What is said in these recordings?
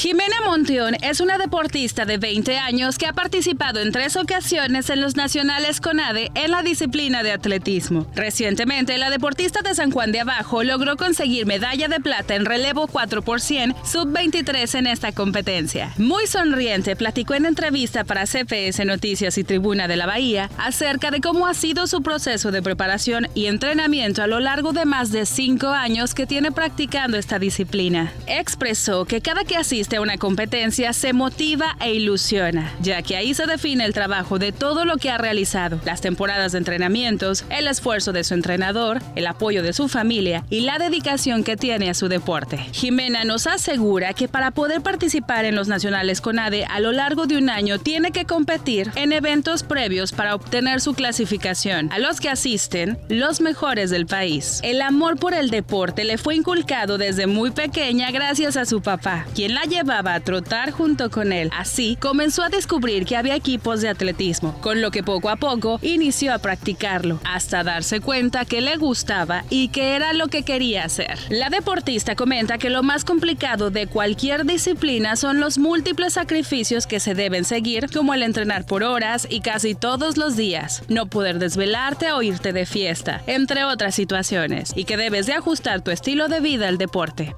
Jimena Montión es una deportista de 20 años que ha participado en tres ocasiones en los nacionales CONADE en la disciplina de atletismo. Recientemente, la deportista de San Juan de Abajo logró conseguir medalla de plata en relevo 4 por 100 sub-23 en esta competencia. Muy sonriente, platicó en entrevista para CPS Noticias y Tribuna de la Bahía acerca de cómo ha sido su proceso de preparación y entrenamiento a lo largo de más de cinco años que tiene practicando esta disciplina. Expresó que cada que asiste a una competencia se motiva e ilusiona, ya que ahí se define el trabajo de todo lo que ha realizado, las temporadas de entrenamientos, el esfuerzo de su entrenador, el apoyo de su familia y la dedicación que tiene a su deporte. Jimena nos asegura que para poder participar en los nacionales CONADE a lo largo de un año tiene que competir en eventos previos para obtener su clasificación, a los que asisten los mejores del país. El amor por el deporte le fue inculcado desde muy pequeña gracias a su papá, quien la llevaba a trotar junto con él. Así comenzó a descubrir que había equipos de atletismo, con lo que poco a poco inició a practicarlo, hasta darse cuenta que le gustaba y que era lo que quería hacer. La deportista comenta que lo más complicado de cualquier disciplina son los múltiples sacrificios que se deben seguir, como el entrenar por horas y casi todos los días, no poder desvelarte o irte de fiesta, entre otras situaciones, y que debes de ajustar tu estilo de vida al deporte.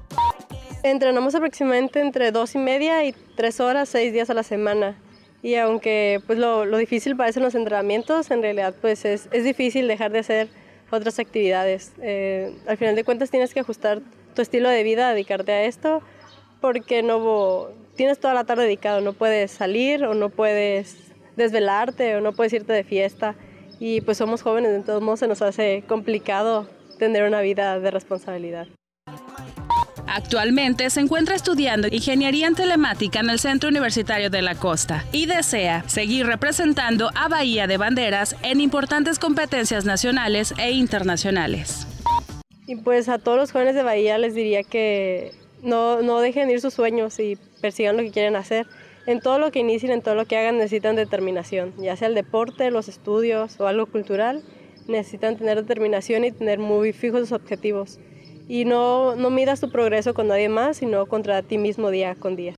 Entrenamos aproximadamente entre dos y media y tres horas, seis días a la semana. Y aunque pues lo, lo difícil parecen los entrenamientos, en realidad pues es, es difícil dejar de hacer otras actividades. Eh, al final de cuentas tienes que ajustar tu estilo de vida, dedicarte a esto, porque no tienes toda la tarde dedicado, no puedes salir o no puedes desvelarte o no puedes irte de fiesta. Y pues somos jóvenes, modos se nos hace complicado tener una vida de responsabilidad. Actualmente se encuentra estudiando ingeniería en telemática en el Centro Universitario de la Costa y desea seguir representando a Bahía de Banderas en importantes competencias nacionales e internacionales. Y pues a todos los jóvenes de Bahía les diría que no, no dejen ir sus sueños y persigan lo que quieren hacer. En todo lo que inicien, en todo lo que hagan, necesitan determinación, ya sea el deporte, los estudios o algo cultural, necesitan tener determinación y tener muy fijos sus objetivos y no, no midas tu progreso con nadie más, sino contra ti mismo día con día.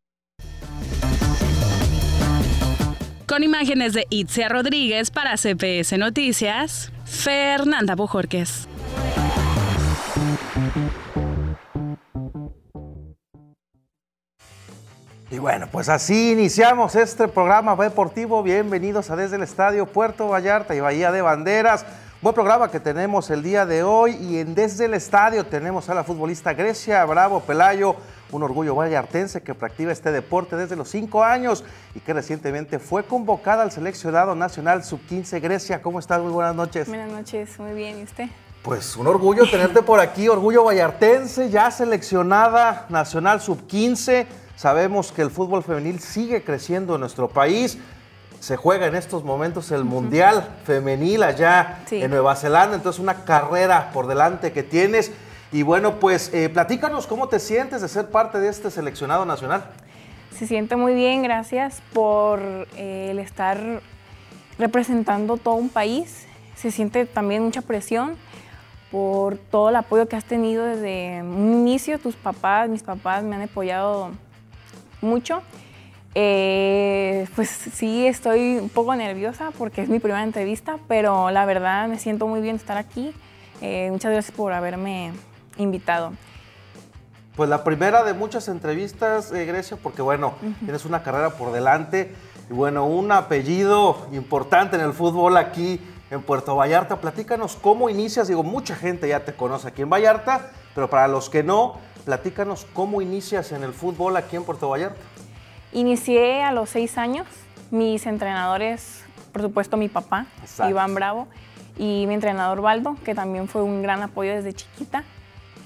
Con imágenes de Itzia Rodríguez para CPS Noticias, Fernanda Bojorques. Y bueno, pues así iniciamos este programa deportivo. Bienvenidos a Desde el Estadio Puerto Vallarta y Bahía de Banderas. Buen programa que tenemos el día de hoy y en Desde el Estadio tenemos a la futbolista Grecia Bravo Pelayo, un orgullo vallartense que practica este deporte desde los cinco años y que recientemente fue convocada al seleccionado nacional sub-15 Grecia. ¿Cómo estás? Muy buenas noches. Buenas noches, muy bien. ¿Y usted? Pues un orgullo tenerte por aquí, orgullo vallartense, ya seleccionada nacional sub-15. Sabemos que el fútbol femenil sigue creciendo en nuestro país se juega en estos momentos el Mundial Femenil allá en Nueva Zelanda, entonces una carrera por delante que tienes. Y bueno, pues eh, platícanos cómo te sientes de ser parte de este seleccionado nacional. Se siente muy bien, gracias por eh, el estar representando todo un país. Se siente también mucha presión por todo el apoyo que has tenido desde un inicio. Tus papás, mis papás me han apoyado mucho eh, pues sí, estoy un poco nerviosa porque es mi primera entrevista, pero la verdad me siento muy bien estar aquí. Eh, muchas gracias por haberme invitado. Pues la primera de muchas entrevistas, eh, Grecia, porque bueno, tienes una carrera por delante y bueno, un apellido importante en el fútbol aquí en Puerto Vallarta. Platícanos cómo inicias, digo, mucha gente ya te conoce aquí en Vallarta, pero para los que no, platícanos cómo inicias en el fútbol aquí en Puerto Vallarta. Inicié a los seis años. Mis entrenadores, por supuesto, mi papá, Iván Bravo, y mi entrenador Baldo, que también fue un gran apoyo desde chiquita.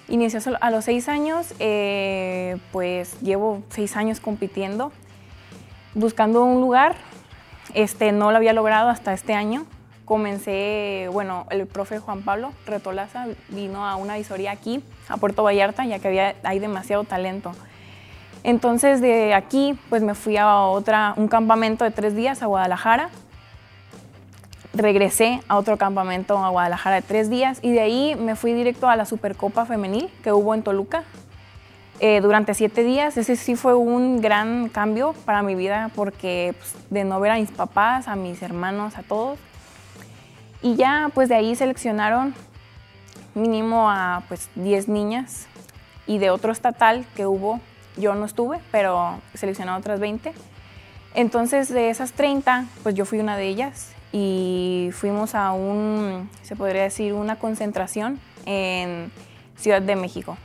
Inicié a los seis años, eh, pues llevo seis años compitiendo, buscando un lugar. Este, no lo había logrado hasta este año. Comencé, bueno, el profe Juan Pablo Retolaza vino a una visoría aquí, a Puerto Vallarta, ya que había, hay demasiado talento. Entonces de aquí pues me fui a otra, un campamento de tres días a Guadalajara. Regresé a otro campamento a Guadalajara de tres días y de ahí me fui directo a la Supercopa Femenil que hubo en Toluca. eh, durante siete días. Ese sí fue un gran cambio para mi vida porque pues, de no ver a mis papás, a mis hermanos, a todos. Y ya pues de ahí seleccionaron mínimo a pues 10 niñas y de otro estatal que hubo, yo no estuve, pero seleccionaron otras 20. Entonces de esas 30, pues yo fui una de ellas y fuimos a un, se podría decir, una concentración en Ciudad de México.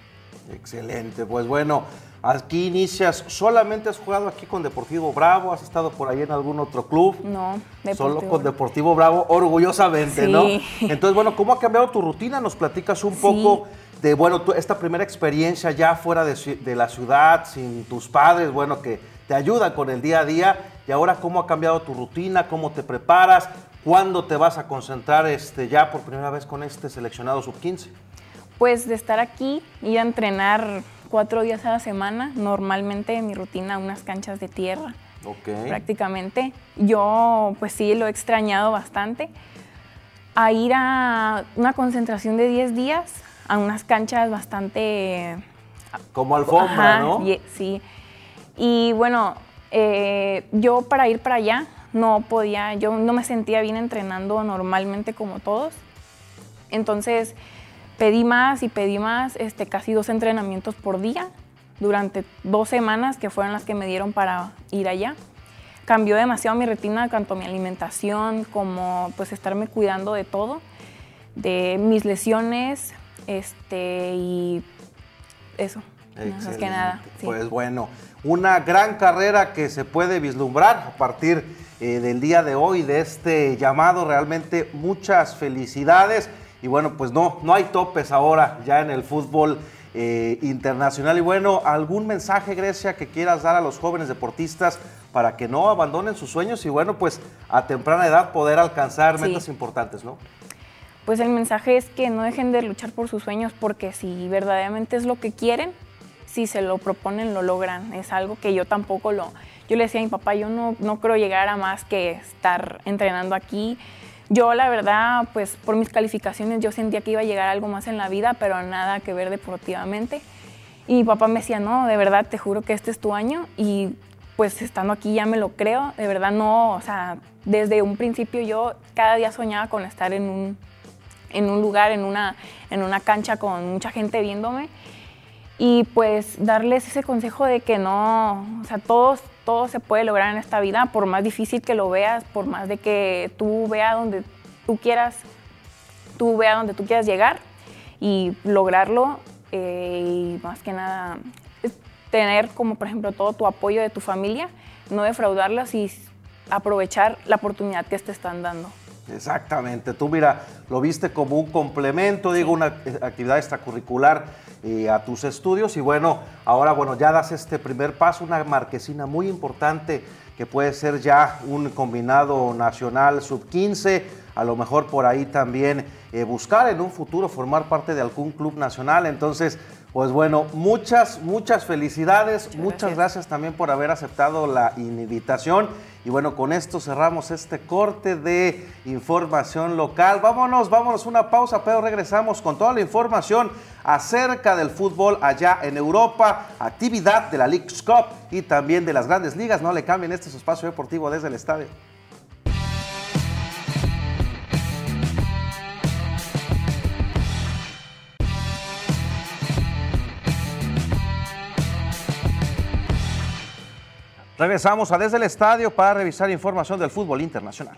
Excelente, pues bueno, aquí inicias, ¿solamente has jugado aquí con Deportivo Bravo? ¿Has estado por ahí en algún otro club? No, Deportivo Solo con Deportivo Bravo, orgullosamente, ¿no? Entonces, bueno, ¿cómo ha cambiado tu rutina? Nos platicas un poco de, bueno, esta primera experiencia ya fuera de, de la ciudad, sin tus padres, bueno, que te ayudan con el día a día. Y ahora, ¿cómo ha cambiado tu rutina? ¿Cómo te preparas? ¿Cuándo te vas a concentrar este, ya por primera vez con este seleccionado sub-15? Pues de estar aquí, ir a entrenar cuatro días a la semana, normalmente en mi rutina unas canchas de tierra. Prácticamente. Yo pues sí lo he extrañado bastante. A ir a una concentración de 10 días, a unas canchas bastante... Como alfombra, ¿no? sí. Y bueno, eh, yo para ir para allá no podía, yo no me sentía bien entrenando normalmente como todos. Entonces pedí más y pedí más, este, casi dos entrenamientos por día durante dos semanas que fueron las que me dieron para ir allá. Cambió demasiado mi rutina, tanto mi alimentación como pues estarme cuidando de todo, de mis lesiones este, y eso. Más que nada. Pues bueno, una gran carrera que se puede vislumbrar a partir eh, del día de hoy, de este llamado. Realmente muchas felicidades. Y bueno, pues no, no hay topes ahora ya en el fútbol eh, internacional. Y bueno, ¿algún mensaje, Grecia, que quieras dar a los jóvenes deportistas para que no abandonen sus sueños y bueno, pues a temprana edad poder alcanzar metas importantes, ¿no? Pues el mensaje es que no dejen de luchar por sus sueños porque si verdaderamente es lo que quieren, si se lo proponen, lo logran. Es algo que yo tampoco lo... Yo le decía a mi papá, yo no, no creo llegar a más que estar entrenando aquí. Yo la verdad, pues por mis calificaciones yo sentía que iba a llegar algo más en la vida, pero nada que ver deportivamente. Y mi papá me decía, no, de verdad, te juro que este es tu año. Y pues estando aquí ya me lo creo, de verdad no, o sea, desde un principio yo cada día soñaba con estar en un, en un lugar, en una, en una cancha con mucha gente viéndome y pues darles ese consejo de que no, o sea, todo, todo se puede lograr en esta vida, por más difícil que lo veas, por más de que tú veas donde tú quieras, tú veas donde tú quieras llegar y lograrlo eh, y más que nada tener como por ejemplo todo tu apoyo de tu familia, no defraudarlas y aprovechar la oportunidad que te están dando. Exactamente, tú mira, lo viste como un complemento, digo, una actividad extracurricular eh, a tus estudios y bueno, ahora bueno, ya das este primer paso, una marquesina muy importante que puede ser ya un combinado nacional sub-15, a lo mejor por ahí también eh, buscar en un futuro formar parte de algún club nacional, entonces pues bueno, muchas, muchas felicidades, muchas gracias. también por haber aceptado la invitación. Y bueno, con esto cerramos este corte de información local. Vámonos, vámonos, una pausa, pero regresamos con toda la información acerca del fútbol allá en Europa, actividad de la League Cup y también de las grandes ligas. No le cambien este espacio deportivo desde el estadio. Regresamos a Desde el Estadio para revisar información del fútbol internacional.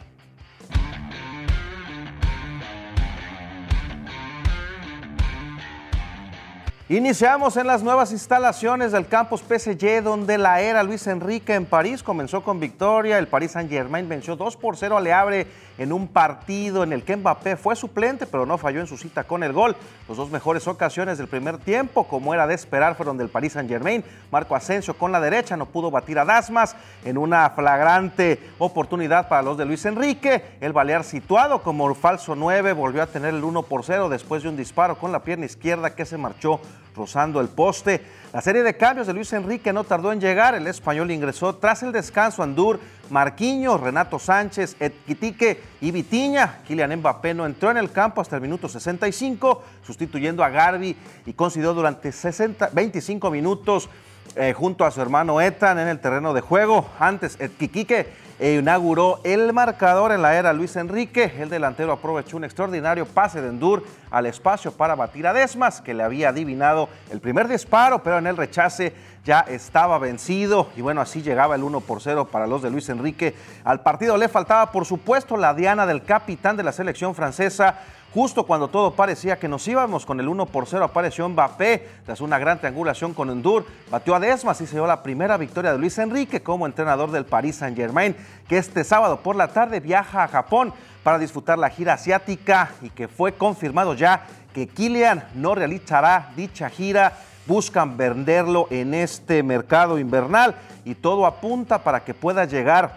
Iniciamos en las nuevas instalaciones del campus PSG, donde la era Luis Enrique en París comenzó con victoria. El Paris Saint-Germain venció 2 por 0 a Le en un partido en el que Mbappé fue suplente, pero no falló en su cita con el gol. Los dos mejores ocasiones del primer tiempo, como era de esperar, fueron del Paris Saint-Germain. Marco Asensio con la derecha no pudo batir a Dasmas en una flagrante oportunidad para los de Luis Enrique. El Balear situado como falso 9 volvió a tener el 1 por 0 después de un disparo con la pierna izquierda que se marchó rozando el poste. La serie de cambios de Luis Enrique no tardó en llegar. El español ingresó tras el descanso Andur, Marquinhos, Renato Sánchez, Etquitique y Vitiña. Kylian Mbappé no entró en el campo hasta el minuto 65, sustituyendo a Garbi y consiguió durante 60, 25 minutos eh, junto a su hermano Ethan en el terreno de juego. Antes, Etquitique inauguró el marcador en la era Luis Enrique. El delantero aprovechó un extraordinario pase de Endur al espacio para batir a Desmas, que le había adivinado el primer disparo, pero en el rechace ya estaba vencido. Y bueno, así llegaba el 1 por 0 para los de Luis Enrique. Al partido le faltaba, por supuesto, la diana del capitán de la selección francesa, Justo cuando todo parecía que nos íbamos con el 1 por 0 apareció Mbappé tras una gran triangulación con Endur. Batió a Desmas y se dio la primera victoria de Luis Enrique como entrenador del Paris Saint Germain, que este sábado por la tarde viaja a Japón para disfrutar la gira asiática y que fue confirmado ya que Kylian no realizará dicha gira. Buscan venderlo en este mercado invernal y todo apunta para que pueda llegar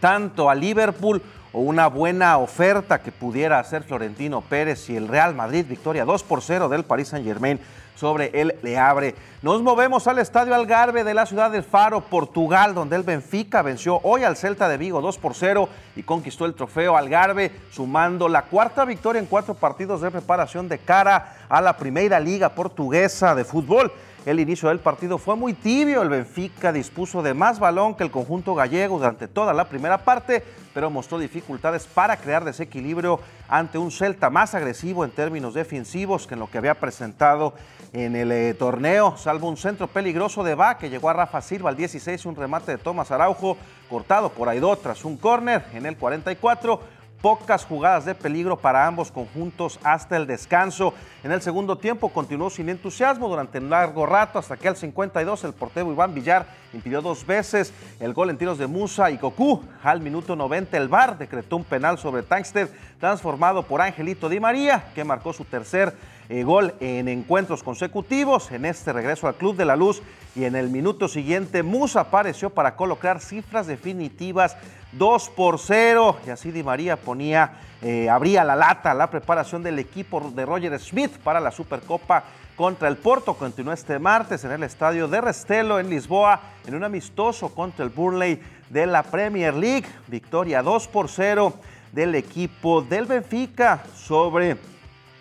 tanto a Liverpool o una buena oferta que pudiera hacer Florentino Pérez y el Real Madrid, victoria 2 por 0 del Paris Saint Germain sobre el Le Abre. Nos movemos al Estadio Algarve de la ciudad del Faro, Portugal, donde el Benfica venció hoy al Celta de Vigo 2 por 0 y conquistó el trofeo Algarve, sumando la cuarta victoria en cuatro partidos de preparación de cara a la Primera Liga Portuguesa de Fútbol. El inicio del partido fue muy tibio, el Benfica dispuso de más balón que el conjunto gallego durante toda la primera parte, pero mostró dificultades para crear desequilibrio ante un Celta más agresivo en términos defensivos que en lo que había presentado en el eh, torneo, salvo un centro peligroso de Va que llegó a Rafa Silva al 16 un remate de Tomás Araujo cortado por Aidó tras un córner en el 44 pocas jugadas de peligro para ambos conjuntos hasta el descanso. En el segundo tiempo continuó sin entusiasmo durante un largo rato hasta que al 52 el portero Iván Villar impidió dos veces el gol en tiros de Musa y Cocu. Al minuto 90 el VAR decretó un penal sobre Tankstead transformado por Angelito Di María que marcó su tercer eh, gol en encuentros consecutivos en este regreso al Club de la Luz y en el minuto siguiente Musa apareció para colocar cifras definitivas 2 por 0 y así Di María ponía, eh, abría la lata la preparación del equipo de Roger Smith para la Supercopa contra el Porto. Continuó este martes en el estadio de Restelo en Lisboa en un amistoso contra el Burnley de la Premier League. Victoria 2 por 0 del equipo del Benfica sobre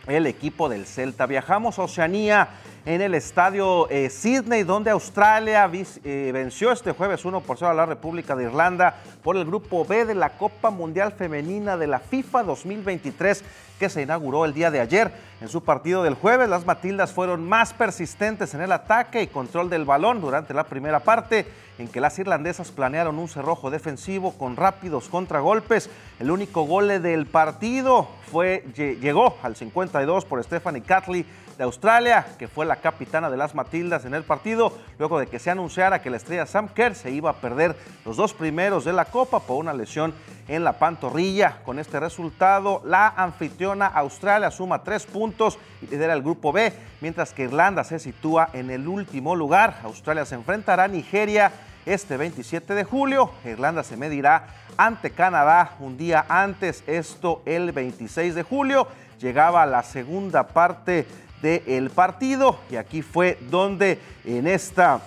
el equipo del Celta. Viajamos a Oceanía en el estadio eh, Sydney, donde Australia eh, venció este jueves 1 por 0 a la República de Irlanda por el grupo B de la Copa Mundial Femenina de la FIFA 2023 que se inauguró el día de ayer. En su partido del jueves, las Matildas fueron más persistentes en el ataque y control del balón durante la primera parte, en que las irlandesas planearon un cerrojo defensivo con rápidos contragolpes. El único gol del partido fue, llegó al 52 por Stephanie Catley Australia, que fue la capitana de las Matildas en el partido, luego de que se anunciara que la estrella Sam Kerr se iba a perder los dos primeros de la Copa por una lesión en la pantorrilla. Con este resultado, la anfitriona Australia suma tres puntos y lidera el grupo B, mientras que Irlanda se sitúa en el último lugar. Australia se enfrentará a Nigeria este 27 de julio. Irlanda se medirá ante Canadá un día antes, esto el 26 de julio. Llegaba la segunda parte del partido y aquí fue donde en esta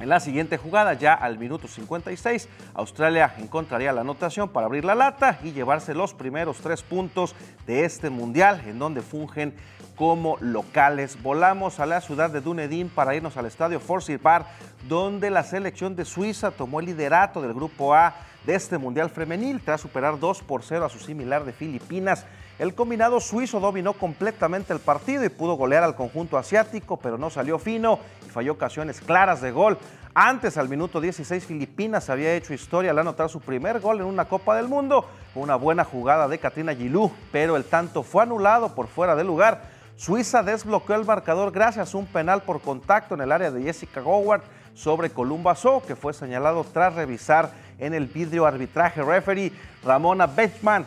en la siguiente jugada, ya al minuto 56, Australia encontraría la anotación para abrir la lata y llevarse los primeros tres puntos de este mundial, en donde fungen como locales. Volamos a la ciudad de Dunedin para irnos al estadio Forsyth Bar, donde la selección de Suiza tomó el liderato del grupo A de este mundial femenil tras superar 2 por 0 a su similar de Filipinas el combinado suizo dominó completamente el partido y pudo golear al conjunto asiático, pero no salió fino y falló ocasiones claras de gol. Antes, al minuto 16, Filipinas había hecho historia al anotar su primer gol en una Copa del Mundo, una buena jugada de Katrina Gilú, pero el tanto fue anulado por fuera de lugar. Suiza desbloqueó el marcador gracias a un penal por contacto en el área de Jessica Howard sobre Columba So, que fue señalado tras revisar en el vidrio arbitraje referee Ramona Bechman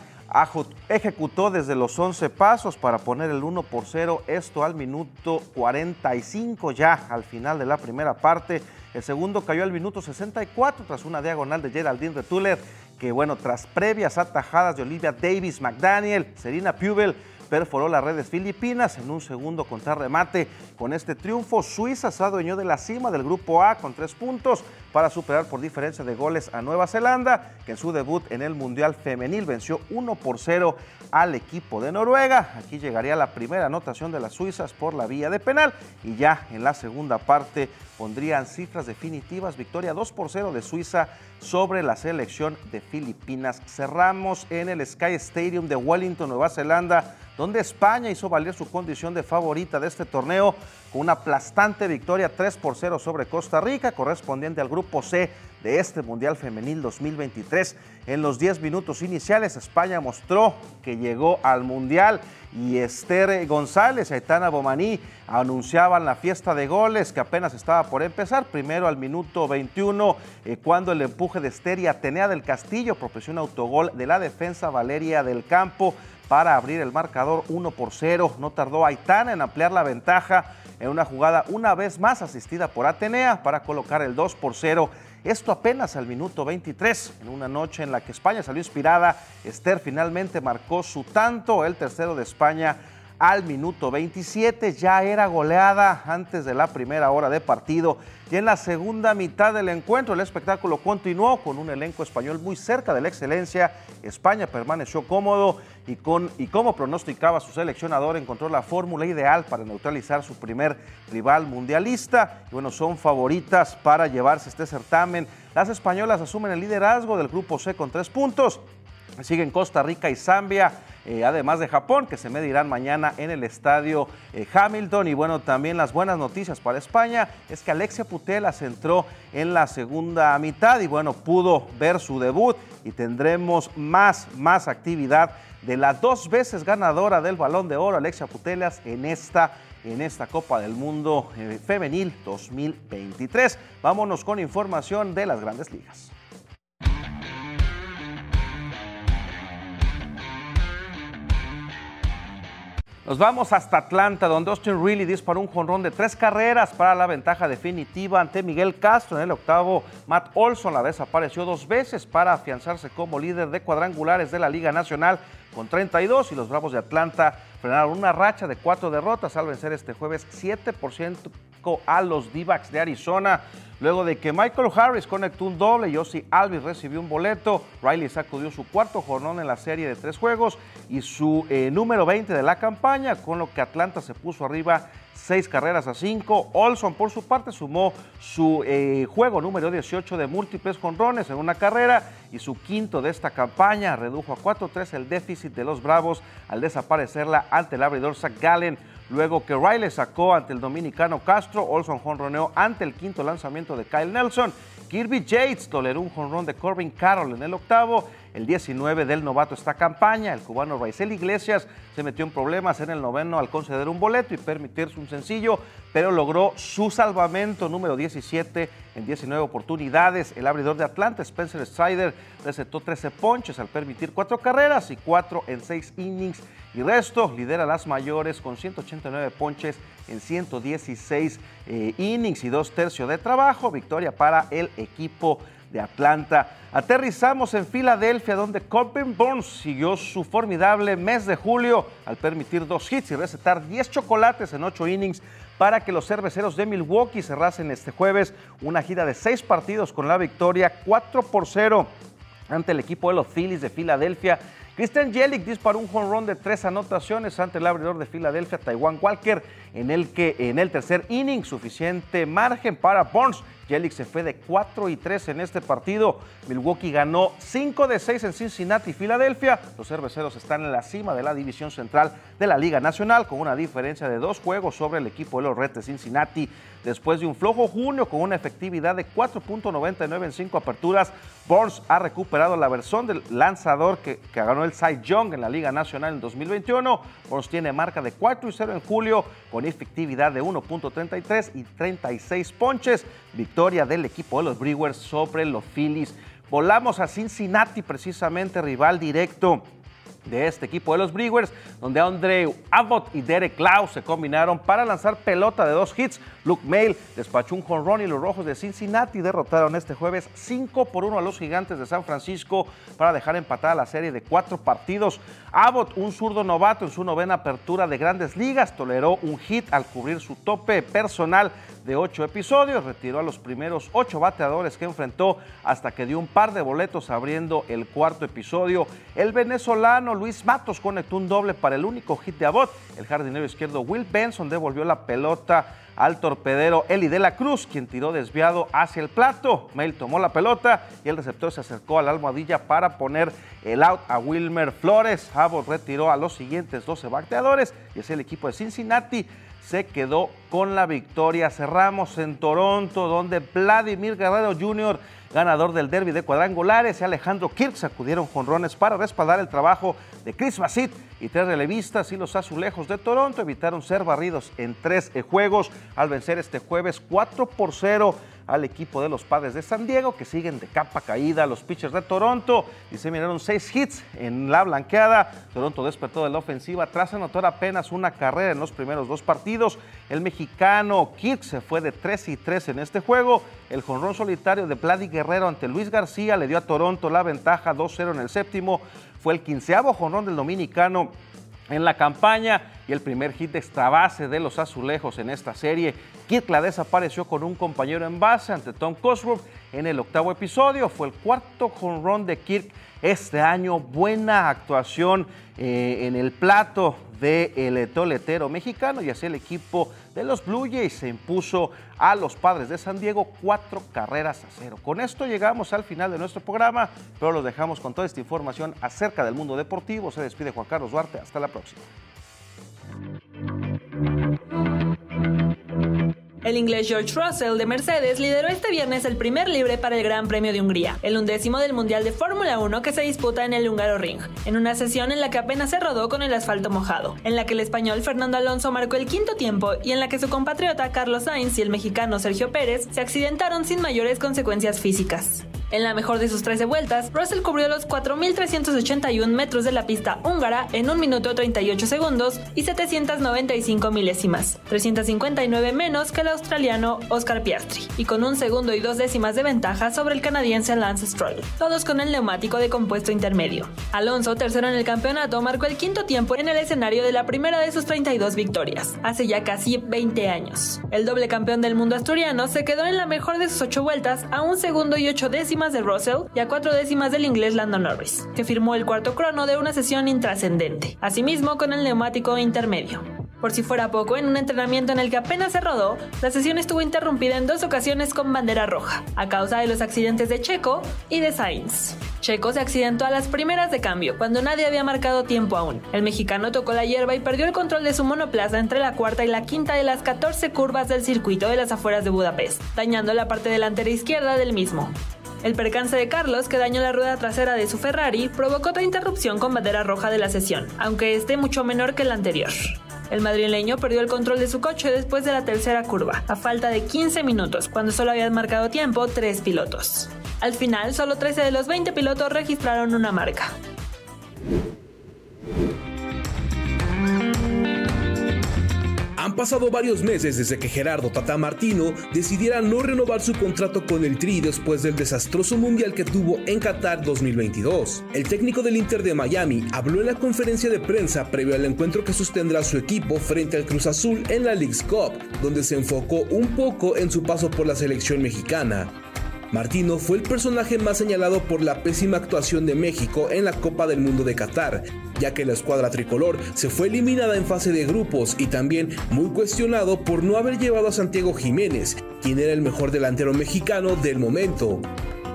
ejecutó desde los 11 pasos para poner el 1 por 0, esto al minuto 45 ya al final de la primera parte. El segundo cayó al minuto 64 tras una diagonal de Geraldine Retuller, que bueno, tras previas atajadas de Olivia Davis, McDaniel, Serena Pubel, perforó las redes filipinas en un segundo contrarremate. Con este triunfo, Suiza se adueñó de la cima del grupo A con tres puntos para superar por diferencia de goles a Nueva Zelanda, que en su debut en el Mundial Femenil venció 1 por 0 al equipo de Noruega. Aquí llegaría la primera anotación de las suizas por la vía de penal y ya en la segunda parte pondrían cifras definitivas. Victoria 2 por 0 de Suiza sobre la selección de Filipinas. Cerramos en el Sky Stadium de Wellington, Nueva Zelanda, donde España hizo valer su condición de favorita de este torneo con una aplastante victoria 3 por 0 sobre Costa Rica, correspondiente al grupo C de este Mundial Femenil 2023. En los 10 minutos iniciales, España mostró que llegó al Mundial y Esther González y Aitana Bomaní anunciaban la fiesta de goles que apenas estaba por empezar. Primero al minuto 21, eh, cuando el empuje de Esther y Atenea del Castillo propició un autogol de la defensa Valeria del Campo para abrir el marcador 1 por 0. No tardó Aitana en ampliar la ventaja en una jugada una vez más asistida por Atenea para colocar el 2 por 0. Esto apenas al minuto 23, en una noche en la que España salió inspirada, Esther finalmente marcó su tanto, el tercero de España al minuto 27. Ya era goleada antes de la primera hora de partido. Y en la segunda mitad del encuentro el espectáculo continuó con un elenco español muy cerca de la excelencia. España permaneció cómodo y, con, y como pronosticaba su seleccionador encontró la fórmula ideal para neutralizar su primer rival mundialista. Y bueno, son favoritas para llevarse este certamen. Las españolas asumen el liderazgo del grupo C con tres puntos. Siguen Costa Rica y Zambia eh, además de Japón, que se medirán mañana en el estadio eh, Hamilton. Y bueno, también las buenas noticias para España es que Alexia Putelas entró en la segunda mitad y bueno, pudo ver su debut y tendremos más, más actividad de la dos veces ganadora del Balón de Oro, Alexia Putelas, en esta en esta Copa del Mundo eh, Femenil 2023. Vámonos con información de las grandes ligas. Nos vamos hasta Atlanta, donde Austin Reilly disparó un jonrón de tres carreras para la ventaja definitiva ante Miguel Castro. En el octavo, Matt Olson la desapareció dos veces para afianzarse como líder de cuadrangulares de la Liga Nacional con 32 y los Bravos de Atlanta frenaron una racha de cuatro derrotas al vencer este jueves 7% a los d de Arizona. Luego de que Michael Harris conectó un doble y Ozzy Alvis recibió un boleto, Riley sacudió su cuarto jornón en la serie de tres juegos y su eh, número 20 de la campaña, con lo que Atlanta se puso arriba seis carreras a cinco. Olson, por su parte, sumó su eh, juego número 18 de múltiples jonrones en una carrera y su quinto de esta campaña. Redujo a 4-3 el déficit de los Bravos al desaparecerla ante el abridor Zach Gallen. Luego que Riley sacó ante el dominicano Castro, Olson jonroneó ante el quinto lanzamiento de Kyle Nelson. Kirby Yates toleró un jonrón de Corbin Carroll en el octavo el 19 del novato esta campaña. El cubano Raizel Iglesias se metió en problemas en el noveno al conceder un boleto y permitirse un sencillo, pero logró su salvamento número 17 en 19 oportunidades. El abridor de Atlanta, Spencer Strider, recetó 13 ponches al permitir cuatro carreras y cuatro en seis innings. Y resto lidera las mayores con 189 ponches en 116 eh, innings y dos tercios de trabajo. Victoria para el equipo de Atlanta. Aterrizamos en Filadelfia, donde Corbin Burns siguió su formidable mes de julio al permitir dos hits y recetar 10 chocolates en 8 innings para que los cerveceros de Milwaukee cerrasen este jueves una gira de 6 partidos con la victoria 4 por 0 ante el equipo de los Phillies de Filadelfia. Christian Jelic disparó un run de tres anotaciones ante el abridor de Filadelfia, Taiwan Walker, en el que en el tercer inning suficiente margen para Burns Jelic se fue de 4 y 3 en este partido. Milwaukee ganó 5 de 6 en Cincinnati y Filadelfia. Los cerveceros están en la cima de la división central de la Liga Nacional con una diferencia de dos juegos sobre el equipo de los Reds de Cincinnati. Después de un flojo junio con una efectividad de 4.99 en 5 aperturas, Burns ha recuperado la versión del lanzador que, ganó el Cy Young en la Liga Nacional en 2021. Burns tiene marca de 4 y 0 en julio con efectividad de 1.33 y 36 ponches victoria del equipo de los Brewers sobre los Phillies. Volamos a Cincinnati, precisamente rival directo de este equipo de los Brewers, donde Andre Abbott y Derek Klaus se combinaron para lanzar pelota de dos hits. Luke Mail despachó un jonrón y los Rojos de Cincinnati derrotaron este jueves 5 por 1 a los Gigantes de San Francisco para dejar empatada la serie de cuatro partidos. Abbott, un zurdo novato en su novena apertura de grandes ligas, toleró un hit al cubrir su tope personal de ocho episodios, retiró a los primeros ocho bateadores que enfrentó hasta que dio un par de boletos abriendo el cuarto episodio. El venezolano Luis Matos conectó un doble para el único hit de Abbott. El jardinero izquierdo Will Benson devolvió la pelota al torpedero Eli de la Cruz, quien tiró desviado hacia el plato. Mail tomó la pelota y el receptor se acercó a la almohadilla para poner el out a Wilmer Flores. Abbott retiró a los siguientes 12 bateadores y es el equipo de Cincinnati se quedó con la victoria. Cerramos en Toronto, donde Vladimir Guerrero Jr., ganador del derby de cuadrangulares, y Alejandro Kirk sacudieron jonrones para respaldar el trabajo de Chris Bassett y tres relevistas y los azulejos de Toronto evitaron ser barridos en tres juegos al vencer este jueves 4 por 0 al equipo de los padres de San Diego, que siguen de capa caída los pitchers de Toronto y se miraron seis hits en la blanqueada. Toronto despertó de la ofensiva tras anotar apenas una carrera en los primeros dos partidos. El mexicano Kirk se fue de 3 y 3 en este juego. El jonrón solitario de Vladi Guerrero ante Luis García le dio a Toronto la ventaja 2-0 en el séptimo. Fue el quinceavo jonrón del dominicano en la campaña y el primer hit de extra base de los azulejos en esta serie. Kirk la desapareció con un compañero en base ante Tom Cosgrove en el octavo episodio. Fue el cuarto run de Kirk este año. Buena actuación eh, en el plato del toletero mexicano y así el equipo de los Blue Jays se impuso a los padres de San Diego cuatro carreras a cero. Con esto llegamos al final de nuestro programa, pero los dejamos con toda esta información acerca del mundo deportivo. Se despide Juan Carlos Duarte. Hasta la próxima. El inglés George Russell de Mercedes lideró este viernes el primer libre para el Gran Premio de Hungría, el undécimo del Mundial de Fórmula 1 que se disputa en el húngaro ring, en una sesión en la que apenas se rodó con el asfalto mojado, en la que el español Fernando Alonso marcó el quinto tiempo y en la que su compatriota Carlos Sainz y el mexicano Sergio Pérez se accidentaron sin mayores consecuencias físicas. En la mejor de sus 13 vueltas, Russell cubrió los 4.381 metros de la pista húngara en 1 minuto 38 segundos y 795 milésimas, 359 menos que el australiano Oscar Piastri, y con un segundo y dos décimas de ventaja sobre el canadiense Lance Stroll, todos con el neumático de compuesto intermedio. Alonso, tercero en el campeonato, marcó el quinto tiempo en el escenario de la primera de sus 32 victorias, hace ya casi 20 años. El doble campeón del mundo asturiano se quedó en la mejor de sus 8 vueltas a un segundo y 8 décimas de Russell y a cuatro décimas del inglés Lando Norris, que firmó el cuarto crono de una sesión intrascendente, asimismo con el neumático intermedio. Por si fuera poco, en un entrenamiento en el que apenas se rodó, la sesión estuvo interrumpida en dos ocasiones con bandera roja, a causa de los accidentes de Checo y de Sainz. Checo se accidentó a las primeras de cambio, cuando nadie había marcado tiempo aún. El mexicano tocó la hierba y perdió el control de su monoplaza entre la cuarta y la quinta de las 14 curvas del circuito de las afueras de Budapest, dañando la parte delantera izquierda del mismo. El percance de Carlos, que dañó la rueda trasera de su Ferrari, provocó otra interrupción con bandera roja de la sesión, aunque este mucho menor que el anterior. El madrileño perdió el control de su coche después de la tercera curva, a falta de 15 minutos, cuando solo habían marcado tiempo tres pilotos. Al final, solo 13 de los 20 pilotos registraron una marca. Han pasado varios meses desde que Gerardo Tata Martino decidiera no renovar su contrato con el Tri después del desastroso mundial que tuvo en Qatar 2022. El técnico del Inter de Miami habló en la conferencia de prensa previo al encuentro que sostendrá su equipo frente al Cruz Azul en la League's Cup, donde se enfocó un poco en su paso por la selección mexicana. Martino fue el personaje más señalado por la pésima actuación de México en la Copa del Mundo de Qatar, ya que la escuadra tricolor se fue eliminada en fase de grupos y también muy cuestionado por no haber llevado a Santiago Jiménez, quien era el mejor delantero mexicano del momento.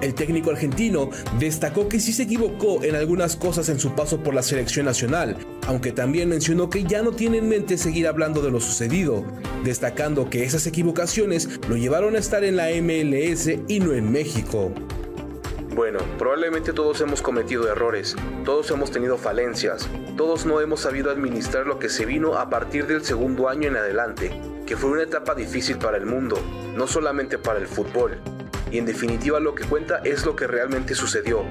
El técnico argentino destacó que sí se equivocó en algunas cosas en su paso por la selección nacional, aunque también mencionó que ya no tiene en mente seguir hablando de lo sucedido, destacando que esas equivocaciones lo llevaron a estar en la MLS y no en México. Bueno, probablemente todos hemos cometido errores, todos hemos tenido falencias, todos no hemos sabido administrar lo que se vino a partir del segundo año en adelante, que fue una etapa difícil para el mundo, no solamente para el fútbol y en definitiva lo que cuenta es lo que realmente sucedió.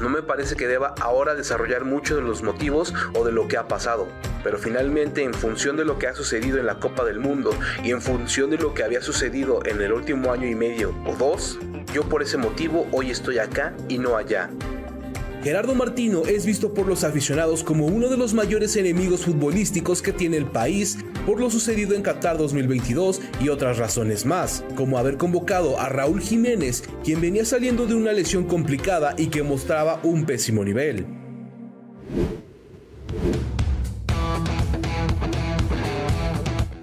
No me parece que deba ahora desarrollar mucho de los motivos o de lo que ha pasado, pero finalmente en función de lo que ha sucedido en la Copa del Mundo y en función de lo que había sucedido en el último año y medio o dos, yo por ese motivo hoy estoy acá y no allá. Gerardo Martino es visto por los aficionados como uno de los mayores enemigos futbolísticos que tiene el país por lo sucedido en Qatar 2022 y otras razones más, como haber convocado a Raúl Jiménez, quien venía saliendo de una lesión complicada y que mostraba un pésimo nivel.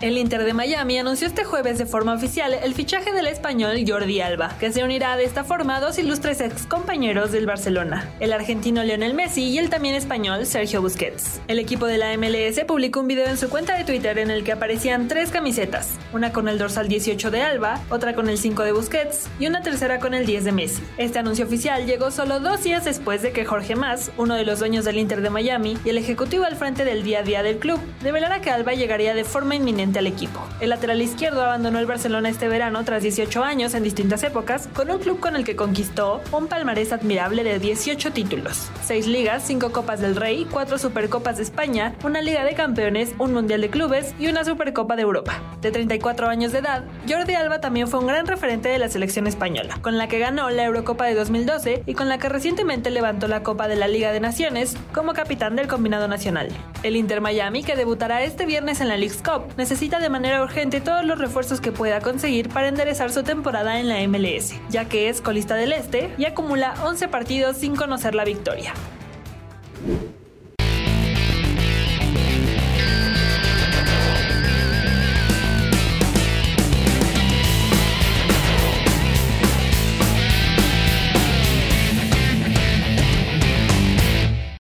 El Inter de Miami anunció este jueves de forma oficial el fichaje del español Jordi Alba, que se unirá de esta forma a dos ilustres ex compañeros del Barcelona, el argentino Lionel Messi y el también español Sergio Busquets. El equipo de la MLS publicó un video en su cuenta de Twitter en el que aparecían tres camisetas, una con el dorsal 18 de Alba, otra con el 5 de Busquets y una tercera con el 10 de Messi. Este anuncio oficial llegó solo dos días después de que Jorge Mas, uno de los dueños del Inter de Miami y el ejecutivo al frente del día a día del club, revelara que Alba llegaría de forma inminente al equipo. El lateral izquierdo abandonó el Barcelona este verano tras 18 años en distintas épocas, con un club con el que conquistó un palmarés admirable de 18 títulos, 6 ligas, 5 Copas del Rey, 4 Supercopas de España, una Liga de Campeones, un Mundial de Clubes y una Supercopa de Europa. De 34 años de edad, Jordi Alba también fue un gran referente de la selección española, con la que ganó la Eurocopa de 2012 y con la que recientemente levantó la Copa de la Liga de Naciones como capitán del combinado nacional. El Inter Miami, que debutará este viernes en la League's Cup, necesita de manera urgente todos los refuerzos que pueda conseguir para enderezar su temporada en la MLS, ya que es colista del Este y acumula 11 partidos sin conocer la victoria.